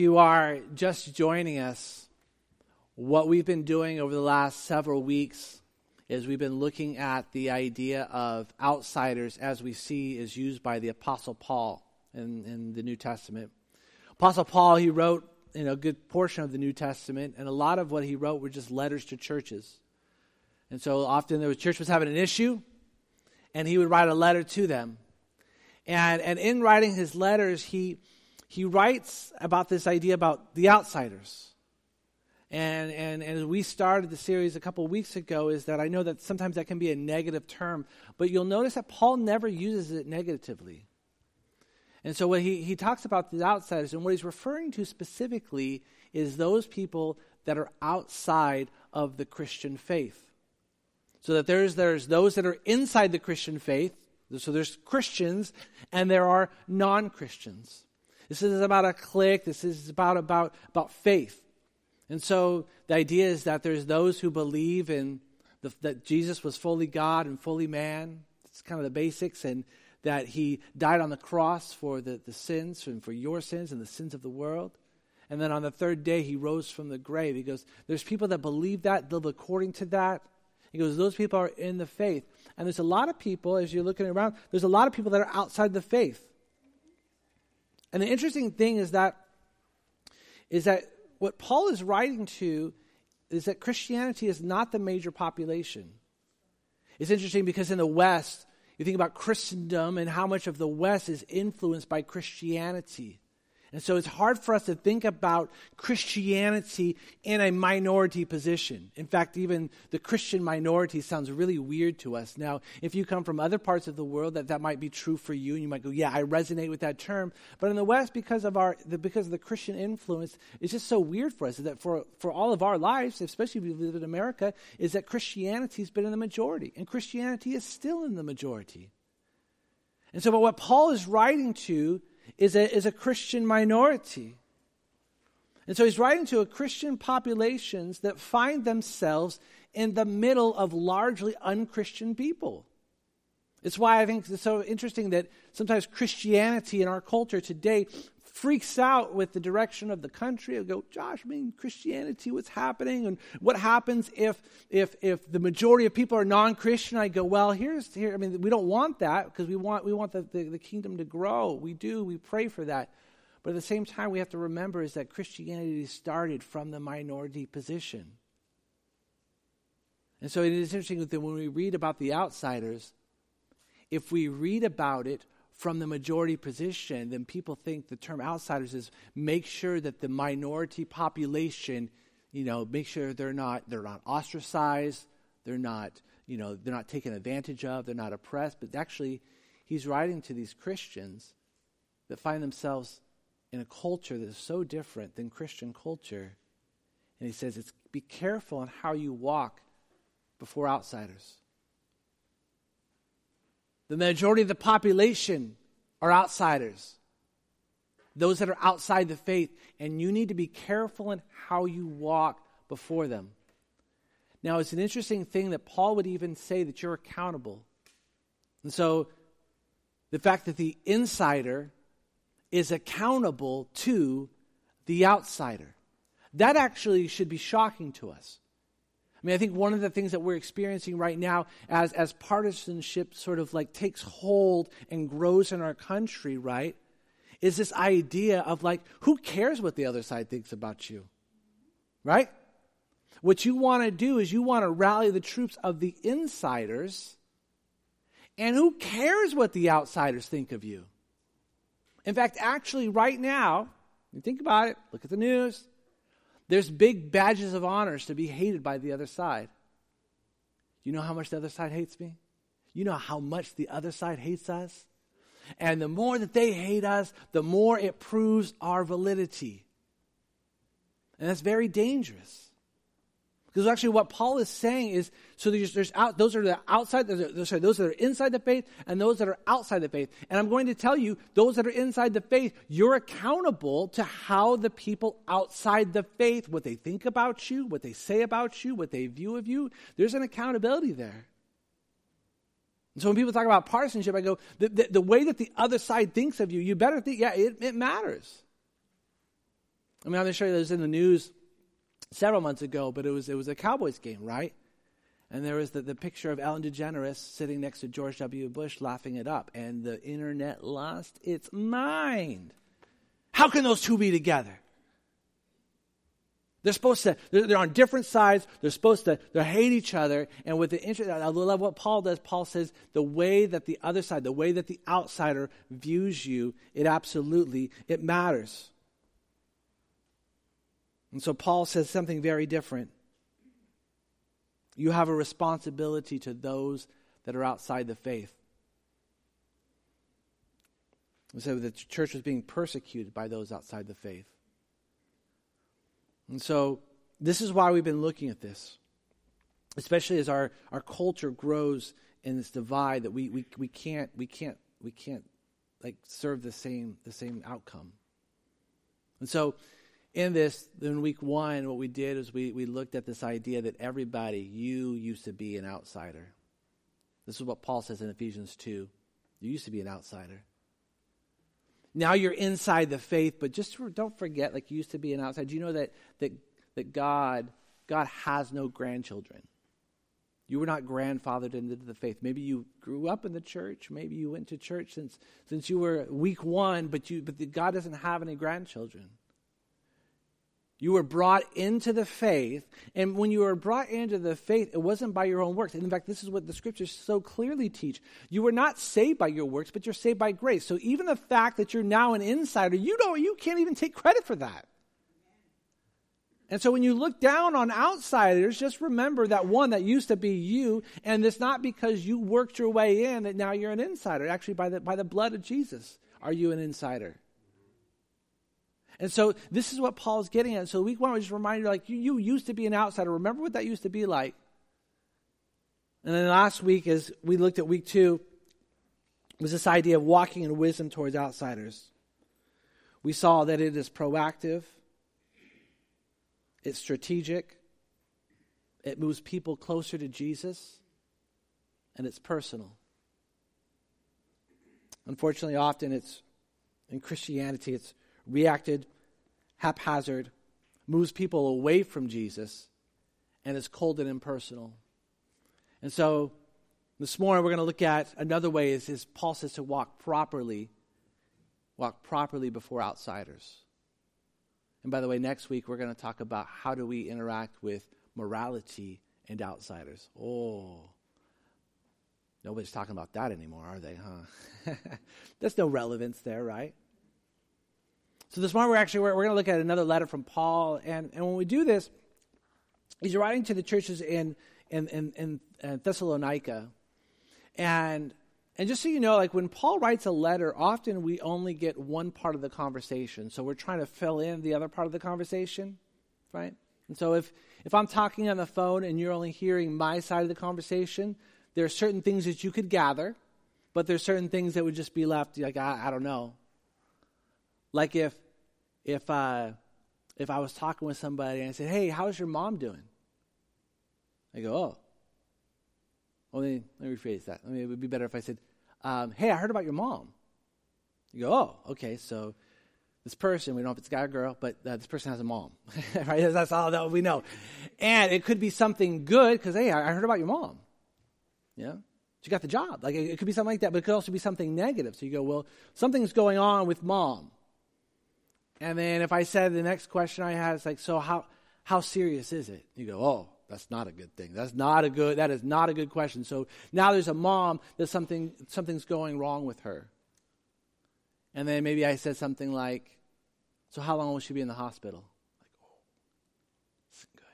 you are just joining us, what we've been doing over the last several weeks is we've been looking at the idea of outsiders as we see is used by the Apostle Paul in, in the New Testament. Apostle Paul, he wrote know, a good portion of the New Testament, and a lot of what he wrote were just letters to churches. And so often the church was having an issue, and he would write a letter to them. And, and in writing his letters, he, he writes about this idea about the outsiders. And, and, and as we started the series a couple weeks ago, is that I know that sometimes that can be a negative term, but you'll notice that Paul never uses it negatively. And so what he, he talks about the outsiders, and what he's referring to specifically is those people that are outside of the Christian faith. So that there's, there's those that are inside the Christian faith, so there's Christians, and there are non Christians. This is about a clique. This is about, about, about faith. And so the idea is that there's those who believe in the, that Jesus was fully God and fully man. It's kind of the basics. And that he died on the cross for the, the sins and for your sins and the sins of the world. And then on the third day, he rose from the grave. He goes, There's people that believe that, live according to that. He goes, Those people are in the faith. And there's a lot of people, as you're looking around, there's a lot of people that are outside the faith. And the interesting thing is that is that what Paul is writing to is that Christianity is not the major population. It's interesting because in the West, you think about Christendom and how much of the West is influenced by Christianity. And so it's hard for us to think about Christianity in a minority position. In fact, even the Christian minority sounds really weird to us. Now, if you come from other parts of the world, that, that might be true for you, and you might go, yeah, I resonate with that term. But in the West, because of, our, the, because of the Christian influence, it's just so weird for us that for, for all of our lives, especially if we live in America, is that Christianity's been in the majority. And Christianity is still in the majority. And so, but what Paul is writing to is a, is a Christian minority. And so he's writing to a Christian populations that find themselves in the middle of largely unchristian people. It's why I think it's so interesting that sometimes Christianity in our culture today freaks out with the direction of the country. I go, Josh, I mean, Christianity, what's happening? And what happens if, if, if the majority of people are non Christian? I go, well, here's, here, I mean, we don't want that because we want, we want the, the, the kingdom to grow. We do, we pray for that. But at the same time, we have to remember is that Christianity started from the minority position. And so it is interesting that when we read about the outsiders, if we read about it from the majority position, then people think the term outsiders is make sure that the minority population, you know, make sure they're not they're not ostracized, they're not, you know, they're not taken advantage of, they're not oppressed. But actually, he's writing to these Christians that find themselves in a culture that is so different than Christian culture. And he says, it's be careful on how you walk before outsiders. The majority of the population are outsiders, those that are outside the faith, and you need to be careful in how you walk before them. Now, it's an interesting thing that Paul would even say that you're accountable. And so, the fact that the insider is accountable to the outsider, that actually should be shocking to us. I mean, I think one of the things that we're experiencing right now as, as partisanship sort of like takes hold and grows in our country, right, is this idea of like, who cares what the other side thinks about you? Right? What you want to do is you want to rally the troops of the insiders, and who cares what the outsiders think of you? In fact, actually, right now, you think about it, look at the news, there's big badges of honors to be hated by the other side. You know how much the other side hates me? You know how much the other side hates us? And the more that they hate us, the more it proves our validity. And that's very dangerous. Because actually, what Paul is saying is so there's, there's out, those are the outside, sorry, those that are inside the faith, and those that are outside the faith. And I'm going to tell you, those that are inside the faith, you're accountable to how the people outside the faith, what they think about you, what they say about you, what they view of you. There's an accountability there. And so when people talk about partisanship, I go, the, the, the way that the other side thinks of you, you better think, yeah, it, it matters. I mean, I'm going to show you this in the news several months ago, but it was, it was a Cowboys game, right? And there was the, the picture of Ellen DeGeneres sitting next to George W. Bush laughing it up. And the internet lost its mind. How can those two be together? They're supposed to, they're, they're on different sides. They're supposed to, they hate each other. And with the interest, I love what Paul does. Paul says the way that the other side, the way that the outsider views you, it absolutely, it matters. And so Paul says something very different. You have a responsibility to those that are outside the faith. We said the church was being persecuted by those outside the faith. And so this is why we've been looking at this, especially as our, our culture grows in this divide that we, we, we can't we can't we can't like serve the same the same outcome. And so in this, in week one, what we did is we, we looked at this idea that everybody, you used to be an outsider. This is what Paul says in Ephesians 2. You used to be an outsider. Now you're inside the faith, but just don't forget, like you used to be an outsider. You know that, that, that God, God has no grandchildren? You were not grandfathered into the faith. Maybe you grew up in the church. Maybe you went to church since, since you were week one, but, you, but God doesn't have any grandchildren. You were brought into the faith. And when you were brought into the faith, it wasn't by your own works. In fact, this is what the scriptures so clearly teach. You were not saved by your works, but you're saved by grace. So even the fact that you're now an insider, you don't you can't even take credit for that. And so when you look down on outsiders, just remember that one that used to be you, and it's not because you worked your way in that now you're an insider. Actually, by the by the blood of Jesus, are you an insider? And so this is what Paul's getting at. So week one we just remind you, like, you, you used to be an outsider. Remember what that used to be like. And then last week, as we looked at week two, was this idea of walking in wisdom towards outsiders. We saw that it is proactive, it's strategic, it moves people closer to Jesus, and it's personal. Unfortunately, often it's in Christianity, it's reacted haphazard, moves people away from Jesus, and is cold and impersonal. And so this morning we're going to look at another way is, is Paul says to walk properly, walk properly before outsiders. And by the way, next week we're going to talk about how do we interact with morality and outsiders. Oh, nobody's talking about that anymore, are they, huh? There's no relevance there, right? So this morning we're actually we're, we're going to look at another letter from Paul, and, and when we do this, he's writing to the churches in in, in, in uh, Thessalonica, and and just so you know, like when Paul writes a letter, often we only get one part of the conversation, so we're trying to fill in the other part of the conversation, right? And so if if I'm talking on the phone and you're only hearing my side of the conversation, there are certain things that you could gather, but there's certain things that would just be left like I, I don't know. Like if if uh, if I was talking with somebody and I said, "Hey, how's your mom doing?" I go, "Oh." Well, let me, let me rephrase that. I mean, it would be better if I said, um, "Hey, I heard about your mom." You go, "Oh, okay." So this person, we don't know if it's a guy or girl, but uh, this person has a mom, right? That's all that we know. And it could be something good because, hey, I heard about your mom. Yeah, she got the job. Like it, it could be something like that, but it could also be something negative. So you go, well, something's going on with mom. And then if I said the next question I had is like, so how how serious is it? You go, oh, that's not a good thing. That's not a good. That is not a good question. So now there's a mom that something something's going wrong with her. And then maybe I said something like, so how long will she be in the hospital? Like, oh, this good.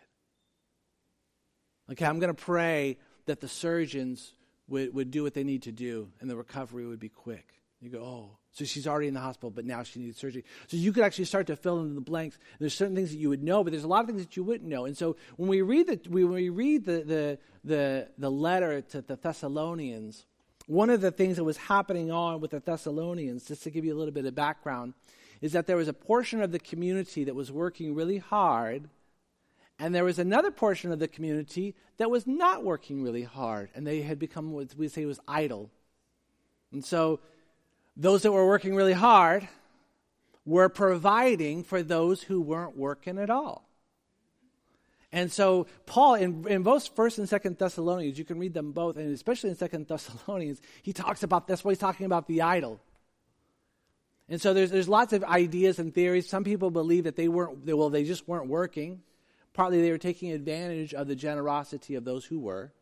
Okay, I'm going to pray that the surgeons would, would do what they need to do and the recovery would be quick. You go, oh, so she's already in the hospital, but now she needs surgery. So you could actually start to fill in the blanks. There's certain things that you would know, but there's a lot of things that you wouldn't know. And so when we read the when we read the the the, the letter to the Thessalonians, one of the things that was happening on with the Thessalonians, just to give you a little bit of background, is that there was a portion of the community that was working really hard, and there was another portion of the community that was not working really hard, and they had become what we say was idle. And so those that were working really hard were providing for those who weren't working at all. And so Paul, in, in both First and Second Thessalonians, you can read them both, and especially in Second Thessalonians, he talks about that's why he's talking about the idle. And so there's there's lots of ideas and theories. Some people believe that they weren't well, they just weren't working. Partly they were taking advantage of the generosity of those who were.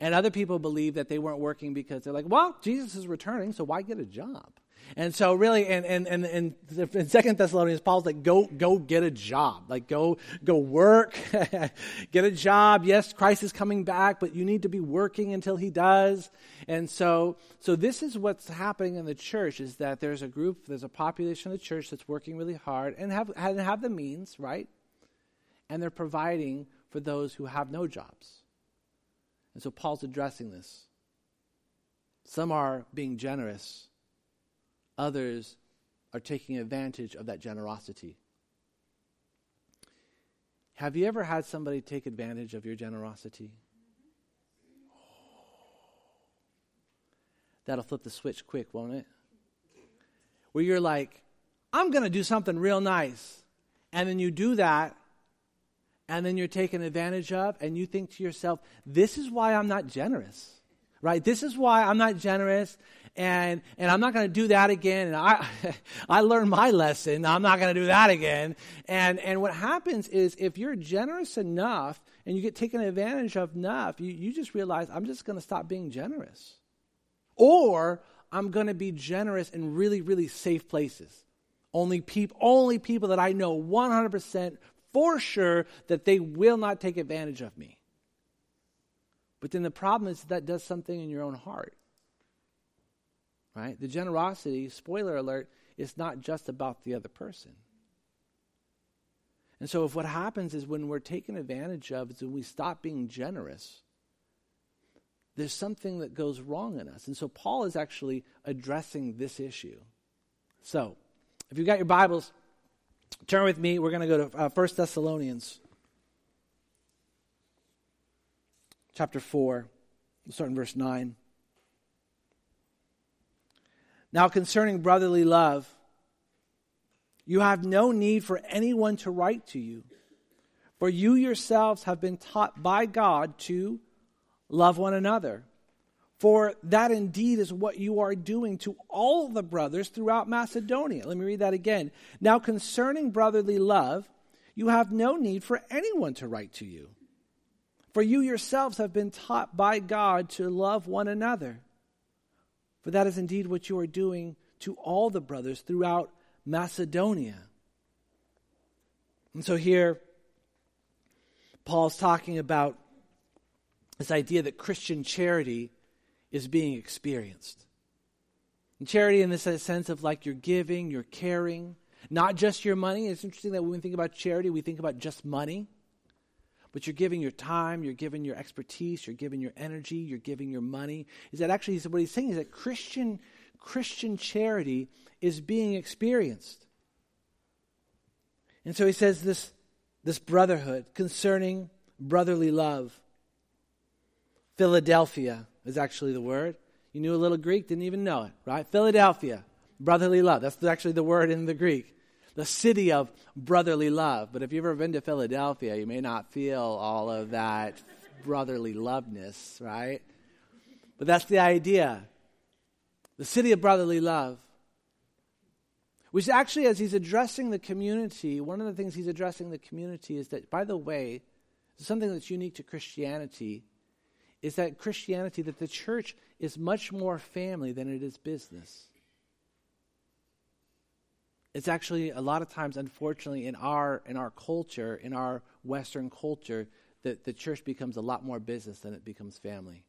And other people believe that they weren't working because they're like, well, Jesus is returning, so why get a job? And so really, and, and, and, and in Second Thessalonians, Paul's like, go, go get a job. Like, go, go work, get a job. Yes, Christ is coming back, but you need to be working until he does. And so, so this is what's happening in the church is that there's a group, there's a population of the church that's working really hard and have, have the means, right? And they're providing for those who have no jobs. And so Paul's addressing this. Some are being generous others are taking advantage of that generosity. Have you ever had somebody take advantage of your generosity? That'll flip the switch quick, won't it? Where you're like, I'm going to do something real nice. And then you do that, and then you're taken advantage of, and you think to yourself, this is why I'm not generous right? This is why I'm not generous and and I'm not going to do that again. And I I learned my lesson. I'm not going to do that again. And and what happens is if you're generous enough and you get taken advantage of enough, you, you just realize I'm just going to stop being generous. Or I'm going to be generous in really, really safe places. Only people, only people that I know 100% for sure that they will not take advantage of me. But then the problem is that does something in your own heart. Right? The generosity, spoiler alert, is not just about the other person. And so if what happens is when we're taken advantage of is when we stop being generous, there's something that goes wrong in us. And so Paul is actually addressing this issue. So, if you've got your Bibles, turn with me. We're going to go to uh, 1 Thessalonians chapter 4. We'll start in verse 9. Now, concerning brotherly love, you have no need for anyone to write to you, for you yourselves have been taught by God to love one another. For that indeed is what you are doing to all the brothers throughout Macedonia. Let me read that again. Now, concerning brotherly love, you have no need for anyone to write to you for you yourselves have been taught by God to love one another. For that is indeed what you are doing to all the brothers throughout Macedonia. And so here, Paul's talking about this idea that Christian charity is being experienced. And charity, in this sense of like you're giving, you're caring, not just your money. It's interesting that when we think about charity, we think about just money. But you're giving your time, you're giving your expertise, you're giving your energy, you're giving your money. Is that actually what he's saying is that Christian Christian charity is being experienced. And so he says this, this brotherhood concerning brotherly love. Philadelphia is actually the word. You knew a little Greek, didn't even know it, right? Philadelphia, brotherly love. That's actually the word in the Greek the city of brotherly love. But if you've ever been to Philadelphia, you may not feel all of that brotherly loveness, right? But that's the idea. The city of brotherly love. Which actually, as he's addressing the community, one of the things he's addressing the community is that, by the way, something that's unique to Christianity is that Christianity, that the church is much more family than it is business. It's actually a lot of times unfortunately in our in our culture in our western culture that the church becomes a lot more business than it becomes family.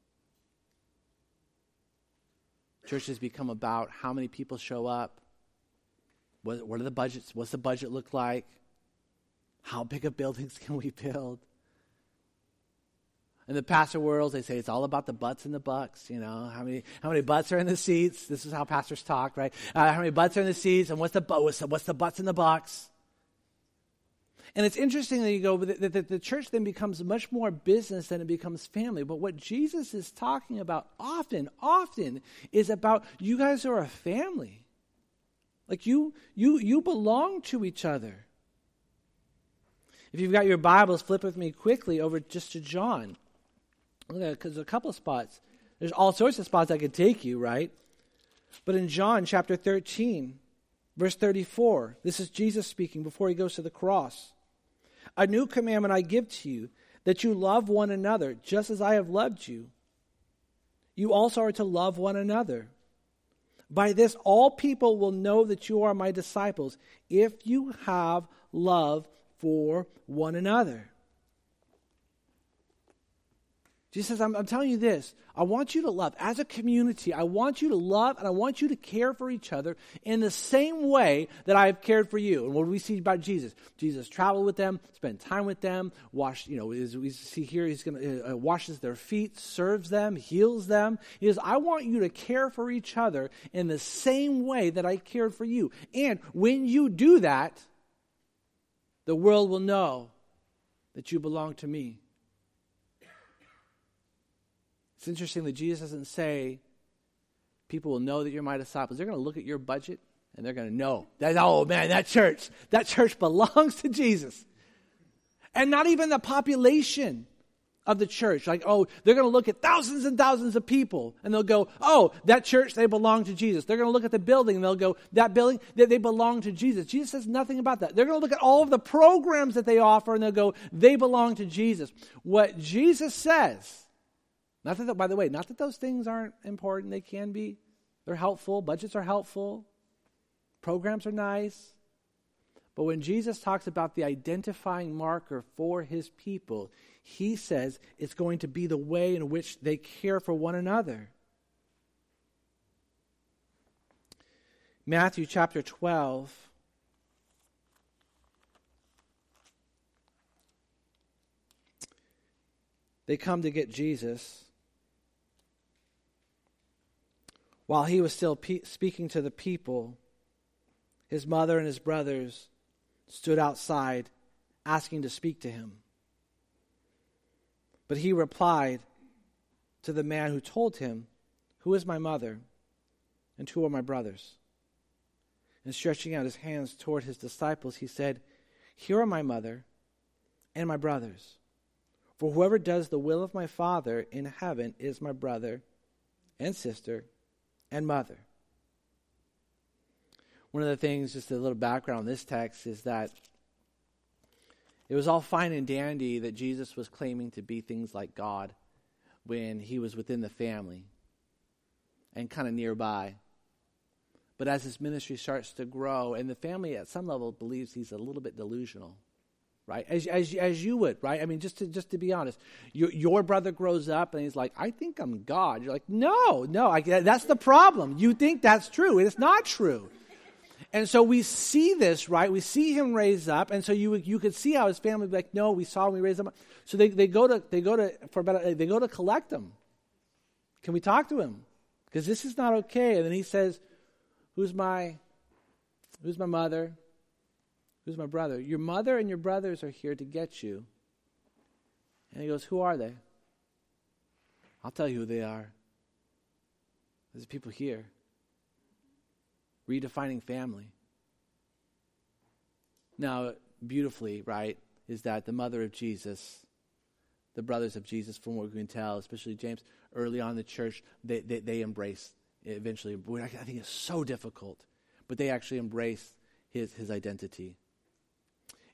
Churches become about how many people show up what, what are the budgets what's the budget look like how big of buildings can we build in the pastor world, they say it's all about the butts and the bucks. You know, how many how many butts are in the seats? This is how pastors talk, right? Uh, how many butts are in the seats, and what's the what's the, what's the butts in the box? And it's interesting that you go that the, the church then becomes much more business than it becomes family. But what Jesus is talking about often, often, is about you guys are a family. Like you, you, you belong to each other. If you've got your Bibles, flip with me quickly over just to John. Because a couple of spots. There's all sorts of spots I could take you, right? But in John chapter 13, verse 34, this is Jesus speaking before he goes to the cross. A new commandment I give to you, that you love one another, just as I have loved you. You also are to love one another. By this, all people will know that you are my disciples, if you have love for one another. Jesus says, I'm, I'm, telling you this. I want you to love. As a community, I want you to love and I want you to care for each other in the same way that I've cared for you. And what do we see about Jesus? Jesus traveled with them, spent time with them, washed, you know, as we see here, he's going to, uh, uh, washes their feet, serves them, heals them. He says, I want you to care for each other in the same way that I cared for you. And when you do that, the world will know that you belong to me. It's interesting that Jesus doesn't say people will know that you're my disciples. They're going to look at your budget and they're going to know that, oh man, that church, that church belongs to Jesus. And not even the population of the church. Like, oh, they're going to look at thousands and thousands of people and they'll go, oh, that church, they belong to Jesus. They're going to look at the building and they'll go, that building, they, they belong to Jesus. Jesus says nothing about that. They're going to look at all of the programs that they offer and they'll go, they belong to Jesus. What Jesus says not that, by the way, not that those things aren't important. They can be. They're helpful. Budgets are helpful. Programs are nice. But when Jesus talks about the identifying marker for his people, he says it's going to be the way in which they care for one another. Matthew chapter 12. They come to get Jesus. While he was still pe- speaking to the people, his mother and his brothers stood outside asking to speak to him. But he replied to the man who told him, Who is my mother and who are my brothers? And stretching out his hands toward his disciples, he said, Here are my mother and my brothers. For whoever does the will of my Father in heaven is my brother and sister and mother. One of the things, just a little background on this text, is that it was all fine and dandy that Jesus was claiming to be things like God when he was within the family and kind of nearby. But as his ministry starts to grow, and the family at some level believes he's a little bit delusional right? As, as, as you would, right? I mean, just to, just to be honest, your, your brother grows up and he's like, I think I'm God. You're like, no, no, I, that's the problem. You think that's true. It's not true. And so we see this, right? We see him raise up, and so you you could see how his family would be like, no, we saw him, we raised him up. So they, they go to they go to for about they go to collect him. Can we talk to him? Because this is not okay. And then he says, Who's my who's my mother? Who's my brother? Your mother and your brothers are here to get you. And he goes, Who are they? I'll tell you who they are. There's people here. Redefining family. Now, beautifully, right, is that the mother of Jesus, the brothers of Jesus, from what we can tell, especially James, early on in the church, they, they, they embrace eventually. I think it's so difficult, but they actually embrace his, his identity.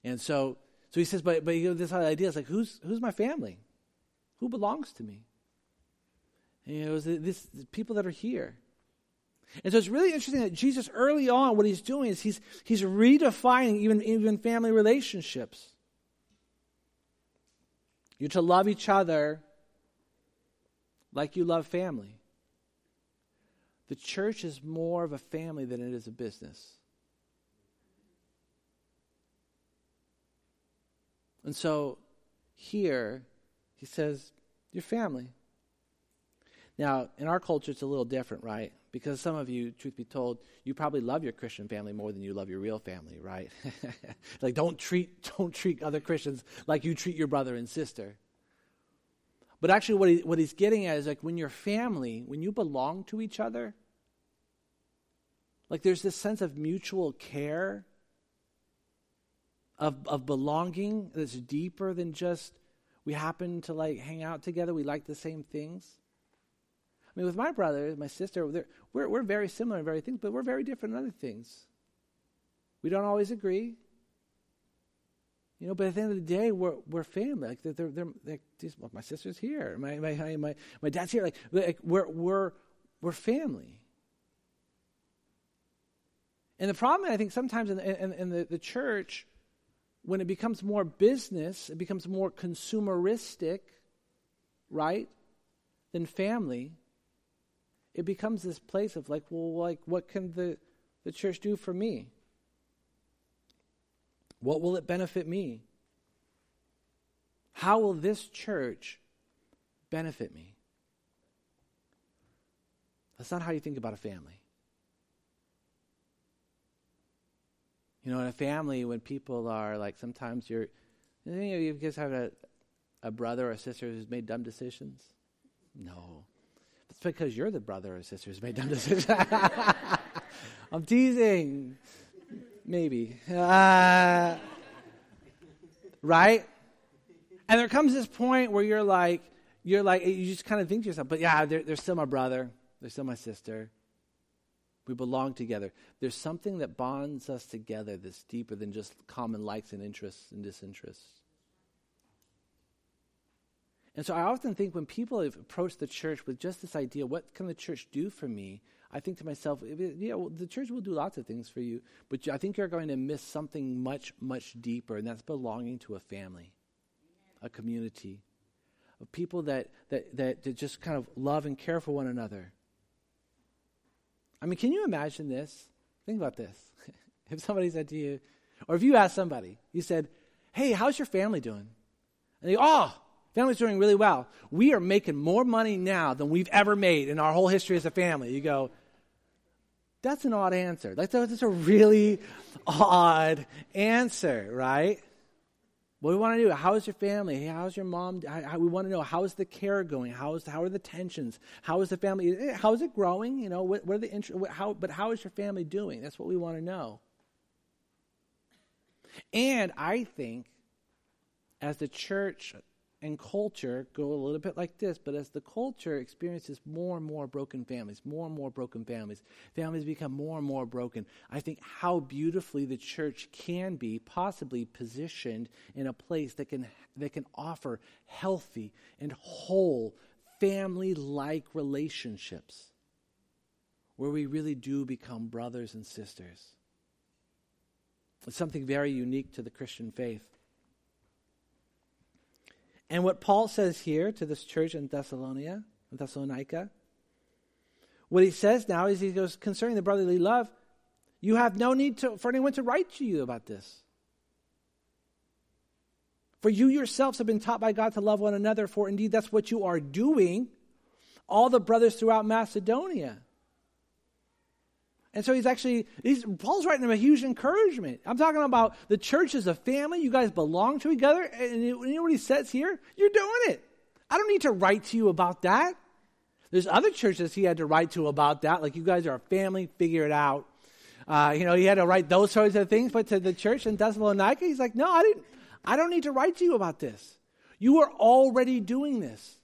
And so, so he says, but, but you know, this idea is like, who's, who's my family? Who belongs to me? And, you know, this, people that are here. And so it's really interesting that Jesus, early on, what he's doing is he's, he's redefining even, even family relationships. You're to love each other like you love family. The church is more of a family than it is a business. And so here, he says, Your family. Now, in our culture, it's a little different, right? Because some of you, truth be told, you probably love your Christian family more than you love your real family, right? like, don't treat, don't treat other Christians like you treat your brother and sister. But actually, what, he, what he's getting at is like when your family, when you belong to each other, Like there's this sense of mutual care, of, of belonging that's deeper than just we happen to like hang out together, we like the same things. I mean, with my brother, my sister, we're, we're very similar in very things, but we're very different in other things. We don't always agree. You know, but at the end of the day, we're, we're family. Like, they're, they're, they're well, my sister's here. My, my, my, my dad's here. Like, like we're, we're, we're family. And the problem, I think, sometimes in, in, in the, the church, when it becomes more business, it becomes more consumeristic, right, than family, it becomes this place of like, well, like, what can the, the church do for me? What will it benefit me? How will this church benefit me? That's not how you think about a family. You know, in a family, when people are like, sometimes you're, you, know, you guys have a, a brother or sister who's made dumb decisions? No. It's because you're the brother or sister who's made dumb decisions. I'm teasing. Maybe. Uh, right? And there comes this point where you're like, you're like, you just kind of think to yourself, but yeah, they're, they're still my brother. They're still my sister. We belong together. There's something that bonds us together that's deeper than just common likes and interests and disinterests. And so I often think when people have approached the church with just this idea, what can the church do for me? I think to myself, yeah, well, the church will do lots of things for you, but I think you're going to miss something much, much deeper, and that's belonging to a family, a community, of people that, that, that, that just kind of love and care for one another. I mean, can you imagine this? Think about this. if somebody said to you, or if you asked somebody, you said, Hey, how's your family doing? And they, Oh, family's doing really well. We are making more money now than we've ever made in our whole history as a family. You go, That's an odd answer. A, that's a really odd answer, right? What we want to do? How's your family? Hey, how's your mom? How, how, we want to know how's the care going? How's how are the tensions? How is the family? Eh, how is it growing? You know, what, what are the int- how? But how is your family doing? That's what we want to know. And I think, as the church and culture go a little bit like this, but as the culture experiences more and more broken families, more and more broken families, families become more and more broken, I think how beautifully the church can be possibly positioned in a place that can, that can offer healthy and whole family like relationships where we really do become brothers and sisters. It's something very unique to the Christian faith. And what Paul says here to this church in Thessalonica, Thessalonica, what he says now is he goes, concerning the brotherly love, you have no need to, for anyone to write to you about this. For you yourselves have been taught by God to love one another, for indeed that's what you are doing, all the brothers throughout Macedonia. And so he's actually, he's, Paul's writing them a huge encouragement. I'm talking about the church as a family. You guys belong to each other. And you know what he says here? You're doing it. I don't need to write to you about that. There's other churches he had to write to about that, like you guys are a family, figure it out. Uh, you know, he had to write those sorts of things, but to the church in Thessalonica, he's like, no, I didn't. I don't need to write to you about this. You are already doing this.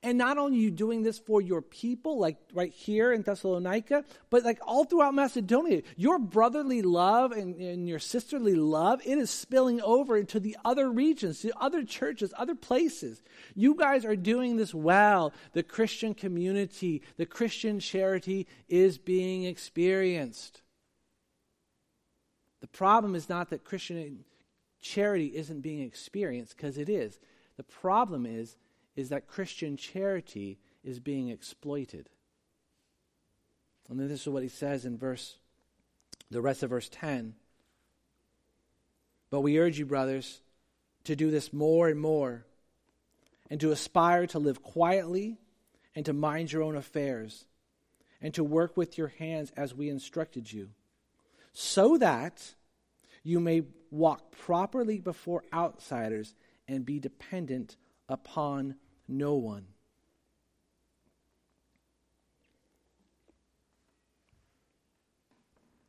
And not only you doing this for your people, like right here in Thessalonica, but like all throughout Macedonia, your brotherly love and, and your sisterly love, it is spilling over into the other regions, the other churches, other places. You guys are doing this well. The Christian community, the Christian charity is being experienced. The problem is not that Christian charity isn't being experienced, because it is. The problem is is that Christian charity is being exploited. And then this is what he says in verse the rest of verse 10. But we urge you, brothers, to do this more and more, and to aspire to live quietly, and to mind your own affairs, and to work with your hands as we instructed you, so that you may walk properly before outsiders and be dependent upon no one.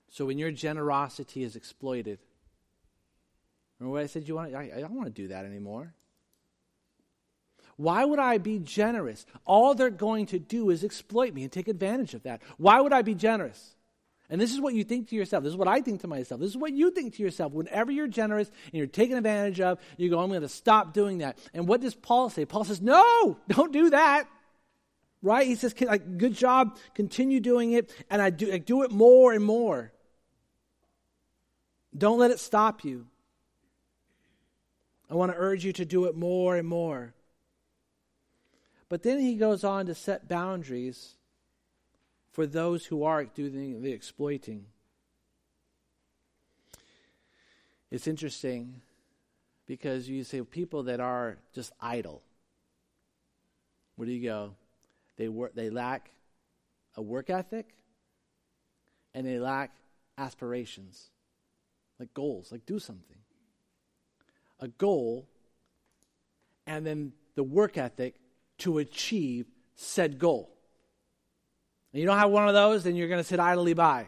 So when your generosity is exploited, remember what I said you want? I, I don't want to do that anymore. Why would I be generous? All they're going to do is exploit me and take advantage of that. Why would I be generous? And this is what you think to yourself. This is what I think to myself. This is what you think to yourself. Whenever you're generous and you're taken advantage of, you go, I'm going to stop doing that. And what does Paul say? Paul says, No, don't do that. Right? He says, like, good job, continue doing it, and I do, I do it more and more. Don't let it stop you. I want to urge you to do it more and more. But then he goes on to set boundaries for those who are doing the exploiting. It's interesting because you say people that are just idle. Where do you go? They work they lack a work ethic and they lack aspirations. Like goals, like do something. A goal and then the work ethic to achieve said goal. And you don't have one of those, then you're going to sit idly by.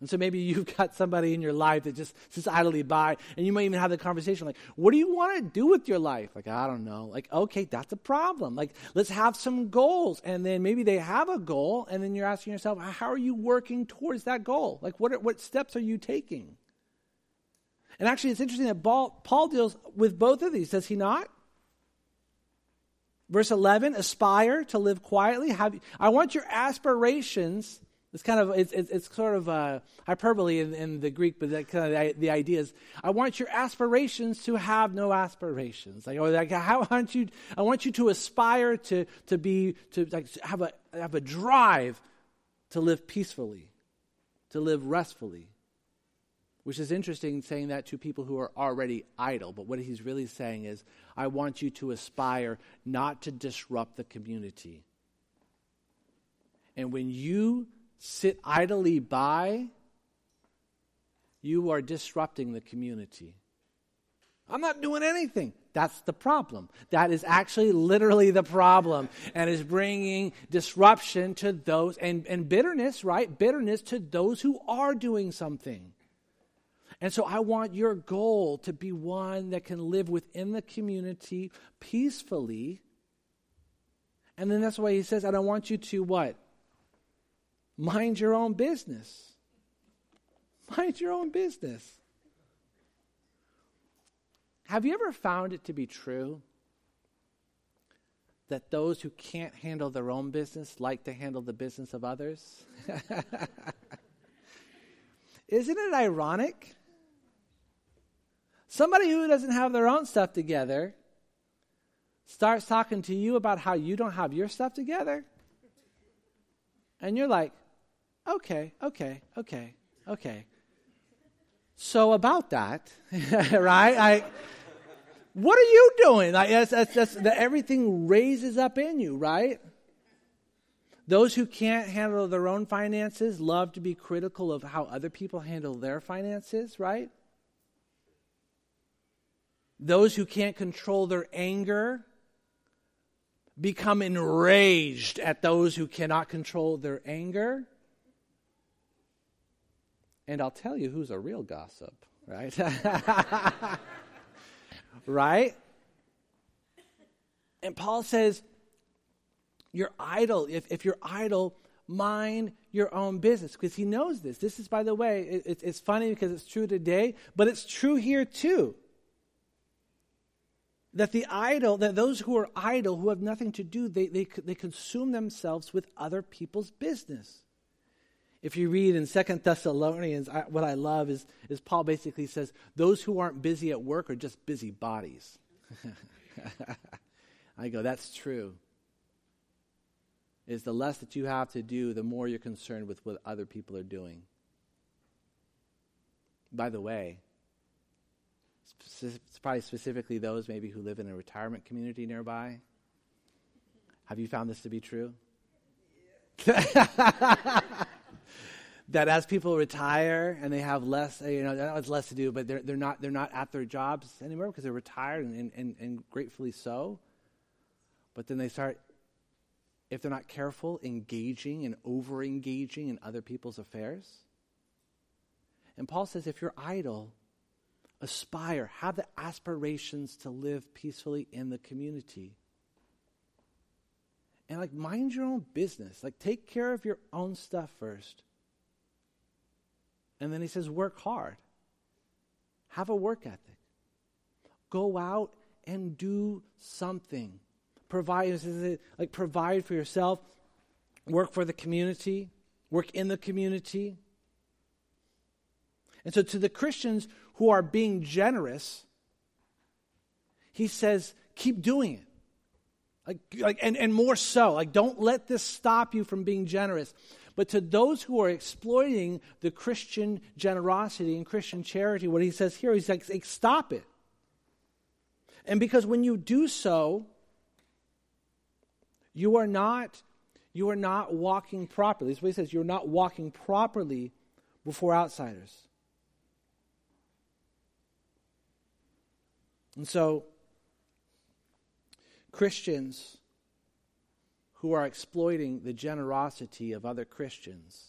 And so maybe you've got somebody in your life that just sits idly by, and you might even have the conversation like, What do you want to do with your life? Like, I don't know. Like, okay, that's a problem. Like, let's have some goals. And then maybe they have a goal, and then you're asking yourself, How are you working towards that goal? Like, what, are, what steps are you taking? And actually, it's interesting that Paul, Paul deals with both of these, does he not? Verse 11, aspire to live quietly. Have, I want your aspirations. It's kind of, it's, it's, sort of a hyperbole in, in, the Greek, but that kind of the, the, idea is, I want your aspirations to have no aspirations. Like, or like, I want you, I want you to aspire to, to be, to like, have a, have a drive to live peacefully, to live restfully which is interesting saying that to people who are already idle. But what he's really saying is, I want you to aspire not to disrupt the community. And when you sit idly by, you are disrupting the community. I'm not doing anything. That's the problem. That is actually literally the problem and is bringing disruption to those and, and bitterness, right? Bitterness to those who are doing something. And so I want your goal to be one that can live within the community peacefully. And then that's why he says, I don't want you to what? Mind your own business. Mind your own business. Have you ever found it to be true that those who can't handle their own business like to handle the business of others? Isn't it ironic Somebody who doesn't have their own stuff together starts talking to you about how you don't have your stuff together. And you're like, okay, okay, okay, okay. So about that, right? I, what are you doing? Like, that's, that's, that's, that everything raises up in you, right? Those who can't handle their own finances love to be critical of how other people handle their finances, right? Those who can't control their anger become enraged at those who cannot control their anger. And I'll tell you who's a real gossip, right? right? And Paul says, You're idle. If, if you're idle, mind your own business because he knows this. This is, by the way, it, it's funny because it's true today, but it's true here too that the idle, that those who are idle, who have nothing to do, they, they, they consume themselves with other people's business. If you read in Second Thessalonians, I, what I love is, is Paul basically says, those who aren't busy at work are just busy bodies. I go, that's true. Is the less that you have to do, the more you're concerned with what other people are doing. By the way, probably specifically those maybe who live in a retirement community nearby. Have you found this to be true? that as people retire and they have less, you know, it's less to do, but they're, they're, not, they're not at their jobs anymore because they're retired and, and, and gratefully so. But then they start, if they're not careful, engaging and over engaging in other people's affairs. And Paul says if you're idle, aspire, have the aspirations to live peacefully in the community. And like mind your own business. Like take care of your own stuff first. And then he says work hard. Have a work ethic. Go out and do something. Provide like provide for yourself, work for the community, work in the community. And so to the Christians who are being generous, he says, keep doing it. Like, like, and, and more so, like, don't let this stop you from being generous. But to those who are exploiting the Christian generosity and Christian charity, what he says here, he's like, stop it. And because when you do so, you are not you are not walking properly. This is what he says. You're not walking properly before outsiders. And so, Christians who are exploiting the generosity of other Christians,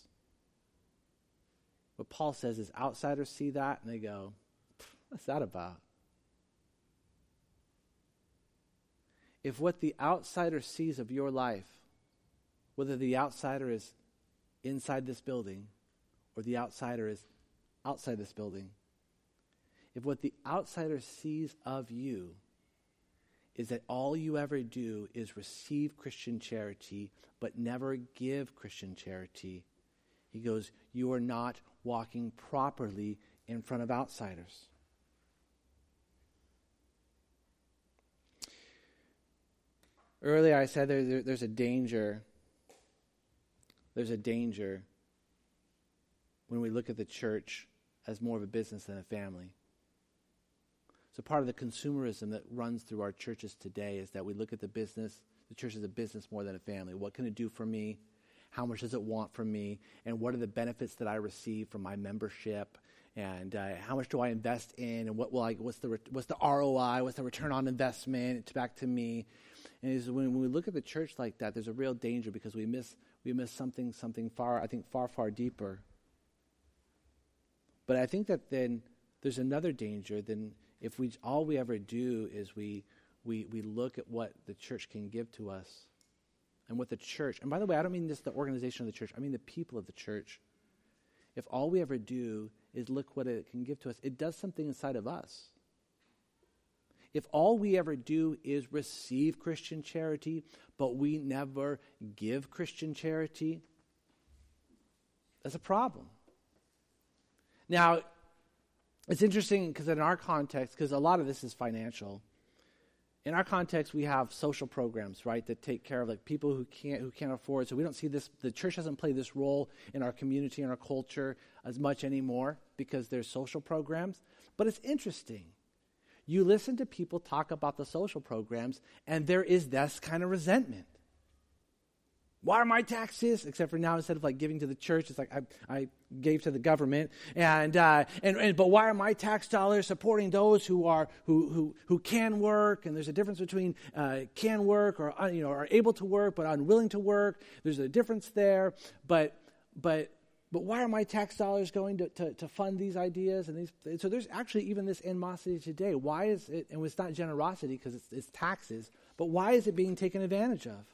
what Paul says is outsiders see that and they go, What's that about? If what the outsider sees of your life, whether the outsider is inside this building or the outsider is outside this building, if what the outsider sees of you is that all you ever do is receive Christian charity but never give Christian charity, he goes, You are not walking properly in front of outsiders. Earlier, I said there, there, there's a danger. There's a danger when we look at the church as more of a business than a family. So part of the consumerism that runs through our churches today is that we look at the business, the church is a business more than a family. What can it do for me? How much does it want from me? And what are the benefits that I receive from my membership? And uh, how much do I invest in? And what will I, what's, the, what's the ROI? What's the return on investment? It's back to me. And when, when we look at the church like that, there's a real danger because we miss, we miss something, something far, I think, far, far deeper. But I think that then there's another danger. Then if we all we ever do is we we we look at what the church can give to us and what the church and by the way i don't mean just the organization of the church i mean the people of the church. If all we ever do is look what it can give to us it does something inside of us. If all we ever do is receive christian charity but we never give christian charity that's a problem. Now it's interesting because in our context, because a lot of this is financial. In our context, we have social programs, right, that take care of like people who can't who can't afford. So we don't see this. The church doesn't play this role in our community and our culture as much anymore because there's social programs. But it's interesting. You listen to people talk about the social programs, and there is this kind of resentment. Why are my taxes? Except for now, instead of like giving to the church, it's like I, I gave to the government. And, uh, and, and but why are my tax dollars supporting those who are who who who can work? And there's a difference between uh, can work or uh, you know are able to work but unwilling to work. There's a difference there. But but but why are my tax dollars going to, to, to, fund these ideas and these so there's actually even this animosity today why is it and it's not generosity because it's, it's taxes but why is it being taken advantage of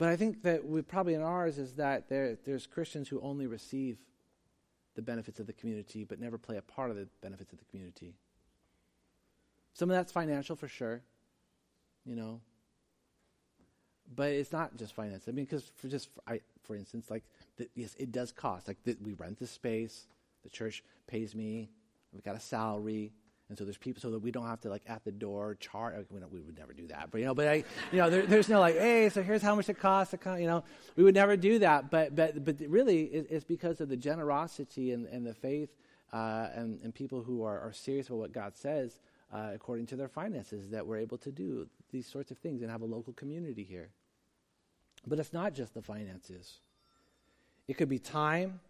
but I think that we probably in ours is that there, there's Christians who only receive the benefits of the community but never play a part of the benefits of the community. Some of that's financial for sure, you know. But it's not just finance. I mean, because for just for, I, for instance, like the, yes, it does cost. Like the, we rent the space, the church pays me, we've got a salary, and so there's people so that we don't have to like at the door chart. We, we would never do that, but you know, but I, you know, there, there's no like, hey, so here's how much it costs. You know, we would never do that. But but but really, it, it's because of the generosity and, and the faith uh, and and people who are, are serious about what God says uh, according to their finances that we're able to do these sorts of things and have a local community here. But it's not just the finances. It could be time.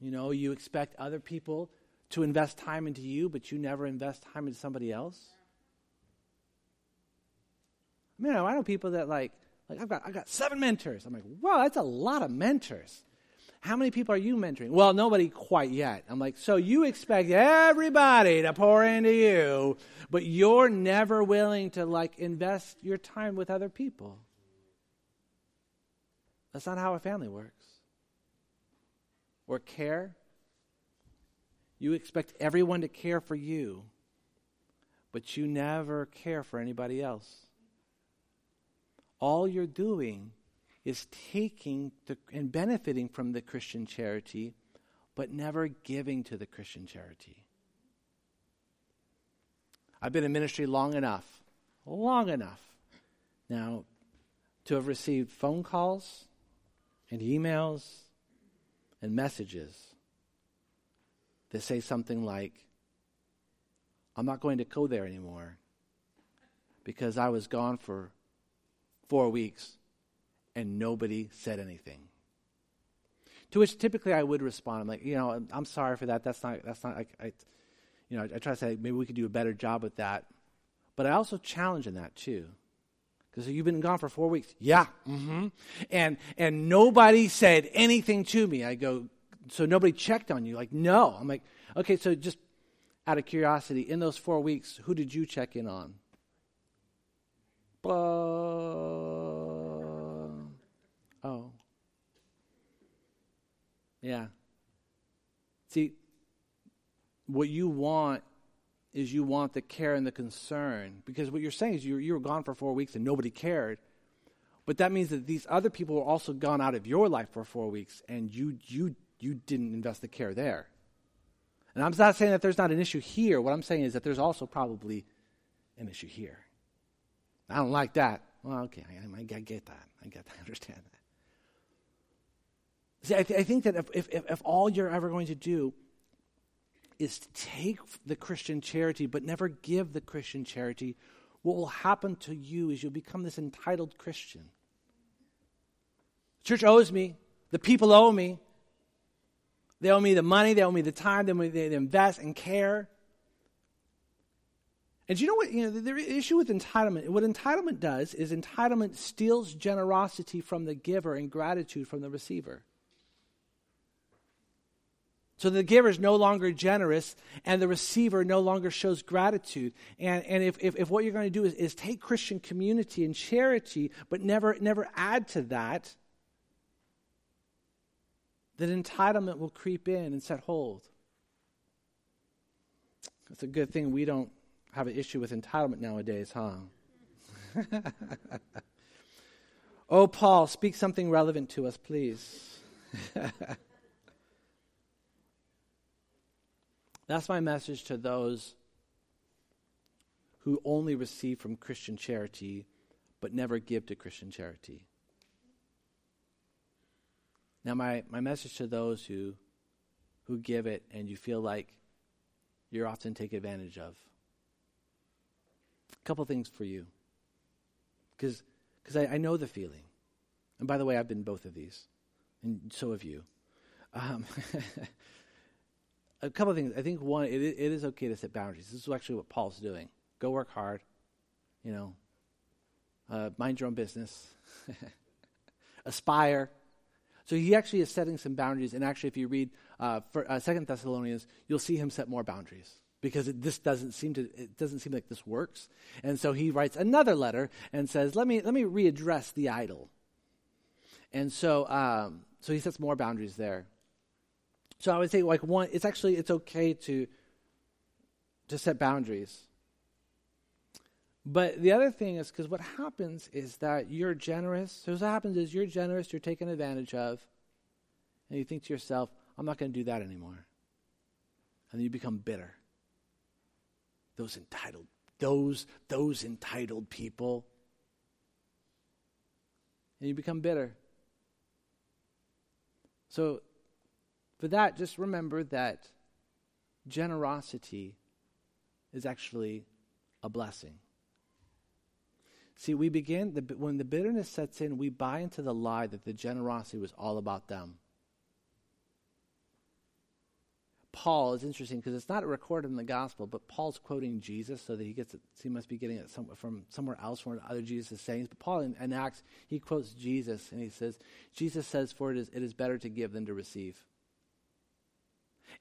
You know, you expect other people to invest time into you, but you never invest time into somebody else? I mean, I know people that like Like I've got I've got seven mentors. I'm like, wow, that's a lot of mentors. How many people are you mentoring? Well, nobody quite yet. I'm like, so you expect everybody to pour into you, but you're never willing to like invest your time with other people. That's not how a family works. Or care. You expect everyone to care for you, but you never care for anybody else. All you're doing is taking the, and benefiting from the Christian charity, but never giving to the Christian charity. I've been in ministry long enough, long enough now to have received phone calls and emails and messages that say something like, I'm not going to go there anymore because I was gone for four weeks and nobody said anything. To which typically I would respond, I'm like, you know, I'm sorry for that. That's not, that's not, I, I you know, I, I try to say maybe we could do a better job with that. But I also challenge in that too. Because you've been gone for four weeks. Yeah. Mm-hmm. And and nobody said anything to me. I go, so nobody checked on you. Like, no. I'm like, okay, so just out of curiosity, in those four weeks, who did you check in on? Uh, oh. Yeah. See, what you want is you want the care and the concern. Because what you're saying is you, you were gone for four weeks and nobody cared. But that means that these other people were also gone out of your life for four weeks and you, you, you didn't invest the care there. And I'm not saying that there's not an issue here. What I'm saying is that there's also probably an issue here. I don't like that. Well, okay, I, I get that. I get that. I understand that. See, I, th- I think that if, if, if all you're ever going to do is to take the Christian charity but never give the Christian charity, what will happen to you is you'll become this entitled Christian. The church owes me. The people owe me. They owe me the money, they owe me the time, they, owe me they invest and care. And you know what? You know, the, the issue with entitlement, what entitlement does is entitlement steals generosity from the giver and gratitude from the receiver. So the giver is no longer generous and the receiver no longer shows gratitude. And, and if, if, if what you're going to do is, is take Christian community and charity, but never, never add to that, then entitlement will creep in and set hold. It's a good thing we don't have an issue with entitlement nowadays, huh? oh, Paul, speak something relevant to us, please. That's my message to those who only receive from Christian charity but never give to Christian charity. Now, my, my message to those who, who give it and you feel like you're often taken advantage of. A couple things for you. Because I, I know the feeling. And by the way, I've been both of these, and so have you. Um, a couple of things. I think one, it, it is okay to set boundaries. This is actually what Paul's doing. Go work hard, you know, uh, mind your own business, aspire. So he actually is setting some boundaries. And actually, if you read uh, for, uh, Second Thessalonians, you'll see him set more boundaries because it, this doesn't seem to it doesn't seem like this works. And so he writes another letter and says, "Let me let me readdress the idle." And so um, so he sets more boundaries there. So I would say, like one, it's actually it's okay to to set boundaries. But the other thing is because what happens is that you're generous. So what happens is you're generous, you're taken advantage of, and you think to yourself, "I'm not going to do that anymore," and then you become bitter. Those entitled, those those entitled people, and you become bitter. So for that, just remember that generosity is actually a blessing. See, we begin, the, when the bitterness sets in, we buy into the lie that the generosity was all about them. Paul is interesting because it's not recorded in the gospel, but Paul's quoting Jesus so that he gets it, he must be getting it some, from somewhere else from other Jesus' sayings. But Paul in, in, Acts, he quotes Jesus and he says, Jesus says, For it is, it is better to give than to receive.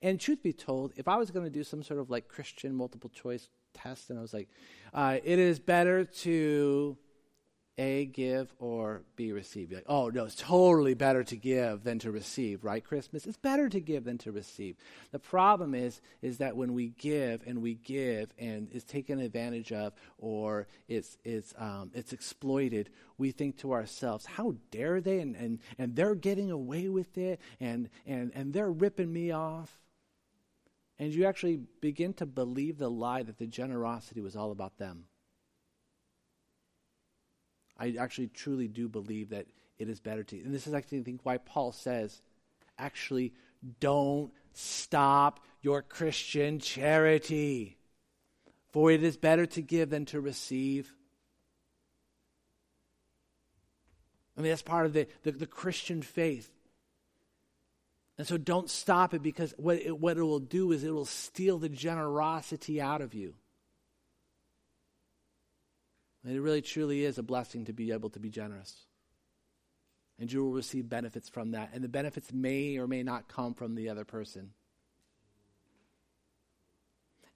And truth be told, if I was going to do some sort of like Christian multiple choice test and I was like, uh, it is better to a, give, or B, receive. You're like, oh, no, it's totally better to give than to receive, right, Christmas? It's better to give than to receive. The problem is, is that when we give and we give and it's taken advantage of or it's, it's, um, it's exploited, we think to ourselves, how dare they? And, and, and they're getting away with it and, and, and they're ripping me off. And you actually begin to believe the lie that the generosity was all about them. I actually truly do believe that it is better to. And this is actually, I think, why Paul says, actually, don't stop your Christian charity. For it is better to give than to receive. I mean, that's part of the, the, the Christian faith. And so don't stop it because what it, what it will do is it will steal the generosity out of you. And it really truly is a blessing to be able to be generous. And you will receive benefits from that. And the benefits may or may not come from the other person.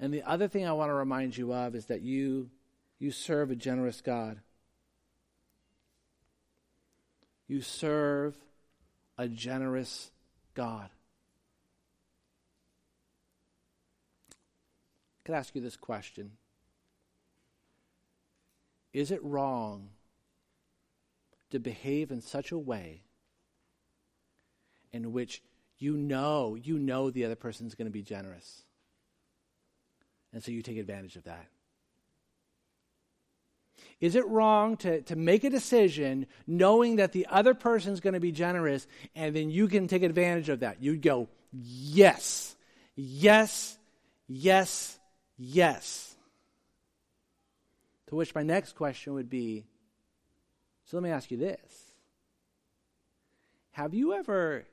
And the other thing I want to remind you of is that you, you serve a generous God. You serve a generous God. I could ask you this question is it wrong to behave in such a way in which you know, you know the other person's going to be generous? And so you take advantage of that. Is it wrong to, to make a decision knowing that the other person's going to be generous and then you can take advantage of that? You'd go, yes, yes, yes, yes. To which my next question would be so let me ask you this Have you ever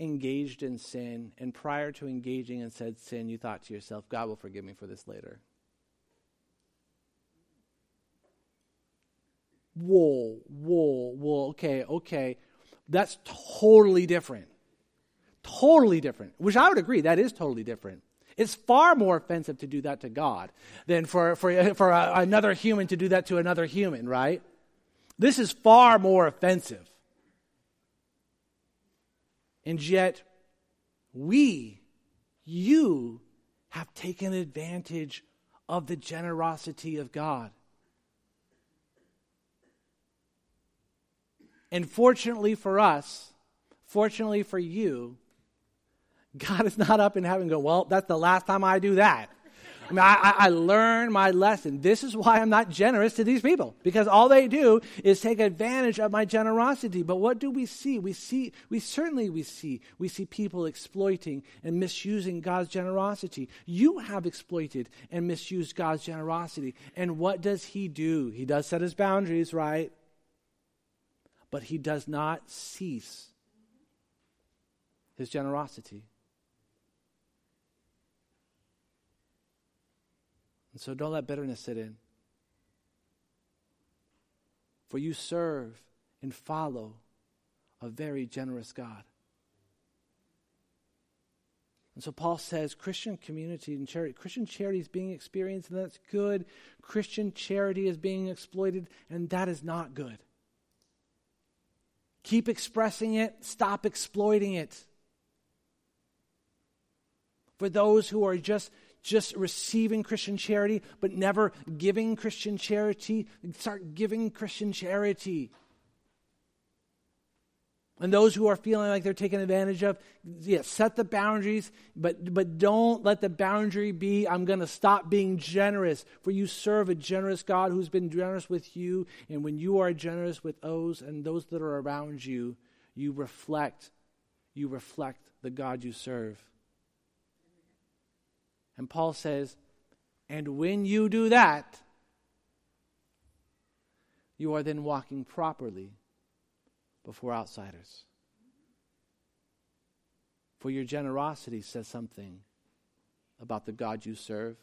engaged in sin, and prior to engaging in said sin, you thought to yourself, God will forgive me for this later? Whoa, whoa, whoa, okay, okay. That's totally different. Totally different. Which I would agree, that is totally different. It's far more offensive to do that to God than for, for, for a, another human to do that to another human, right? This is far more offensive. And yet, we, you, have taken advantage of the generosity of God. And fortunately for us, fortunately for you, God is not up in heaven going, well, that's the last time I do that. I mean, I, I learned my lesson. This is why I'm not generous to these people because all they do is take advantage of my generosity. But what do we see? We see, we certainly we see, we see people exploiting and misusing God's generosity. You have exploited and misused God's generosity. And what does He do? He does set His boundaries, right? But He does not cease His generosity. And so don't let bitterness sit in. For you serve and follow a very generous God. And so Paul says Christian community and charity, Christian charity is being experienced, and that's good. Christian charity is being exploited, and that is not good. Keep expressing it, stop exploiting it. For those who are just just receiving Christian charity, but never giving Christian charity. Start giving Christian charity. And those who are feeling like they're taken advantage of, yeah, set the boundaries, but, but don't let the boundary be, I'm going to stop being generous. For you serve a generous God who's been generous with you. And when you are generous with those and those that are around you, you reflect, you reflect the God you serve. And Paul says, and when you do that, you are then walking properly before outsiders. For your generosity says something about the God you serve.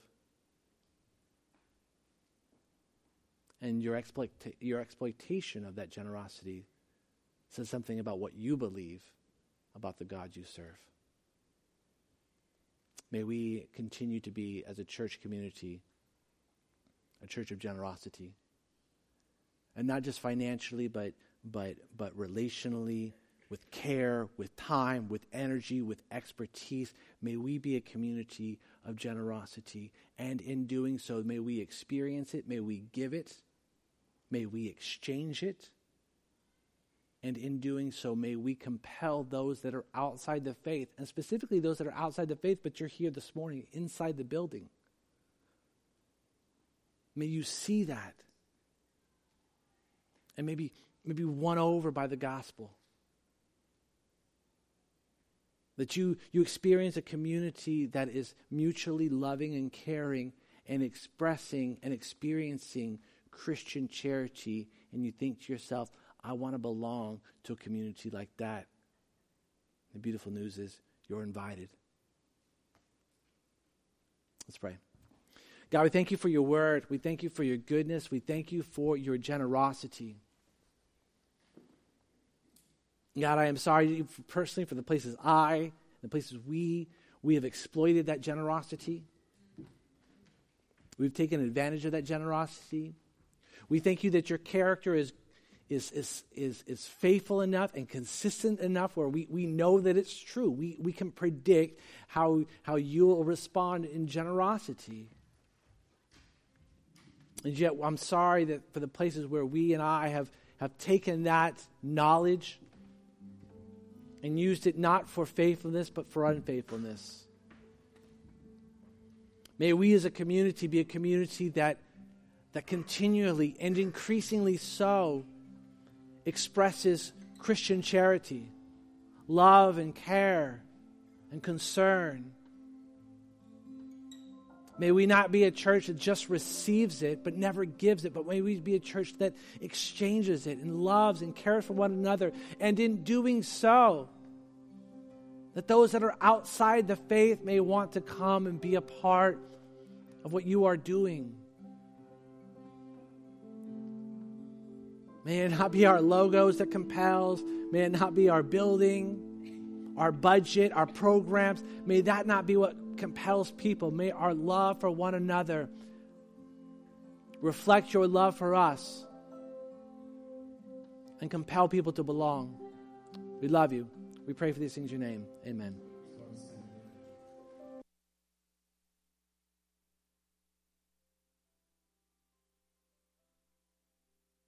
And your, exploita- your exploitation of that generosity says something about what you believe about the God you serve. May we continue to be, as a church community, a church of generosity. And not just financially, but, but, but relationally, with care, with time, with energy, with expertise. May we be a community of generosity. And in doing so, may we experience it, may we give it, may we exchange it. And in doing so, may we compel those that are outside the faith, and specifically those that are outside the faith, but you're here this morning inside the building. May you see that. And maybe, maybe won over by the gospel. That you, you experience a community that is mutually loving and caring and expressing and experiencing Christian charity, and you think to yourself, I want to belong to a community like that. The beautiful news is you're invited. Let's pray. God, we thank you for your word. We thank you for your goodness. We thank you for your generosity. God, I am sorry personally for the places I, the places we, we have exploited that generosity. We've taken advantage of that generosity. We thank you that your character is, is, is, is, is faithful enough and consistent enough where we, we know that it's true. We, we can predict how, how you will respond in generosity. And yet, I'm sorry that for the places where we and I have, have taken that knowledge and used it not for faithfulness, but for unfaithfulness. May we as a community be a community that, that continually and increasingly so expresses Christian charity, love and care and concern. May we not be a church that just receives it but never gives it, but may we be a church that exchanges it and loves and cares for one another. And in doing so, that those that are outside the faith may want to come and be a part of what you are doing. May it not be our logos that compels. May it not be our building, our budget, our programs. May that not be what compels people. May our love for one another reflect your love for us and compel people to belong. We love you. We pray for these things in your name. Amen.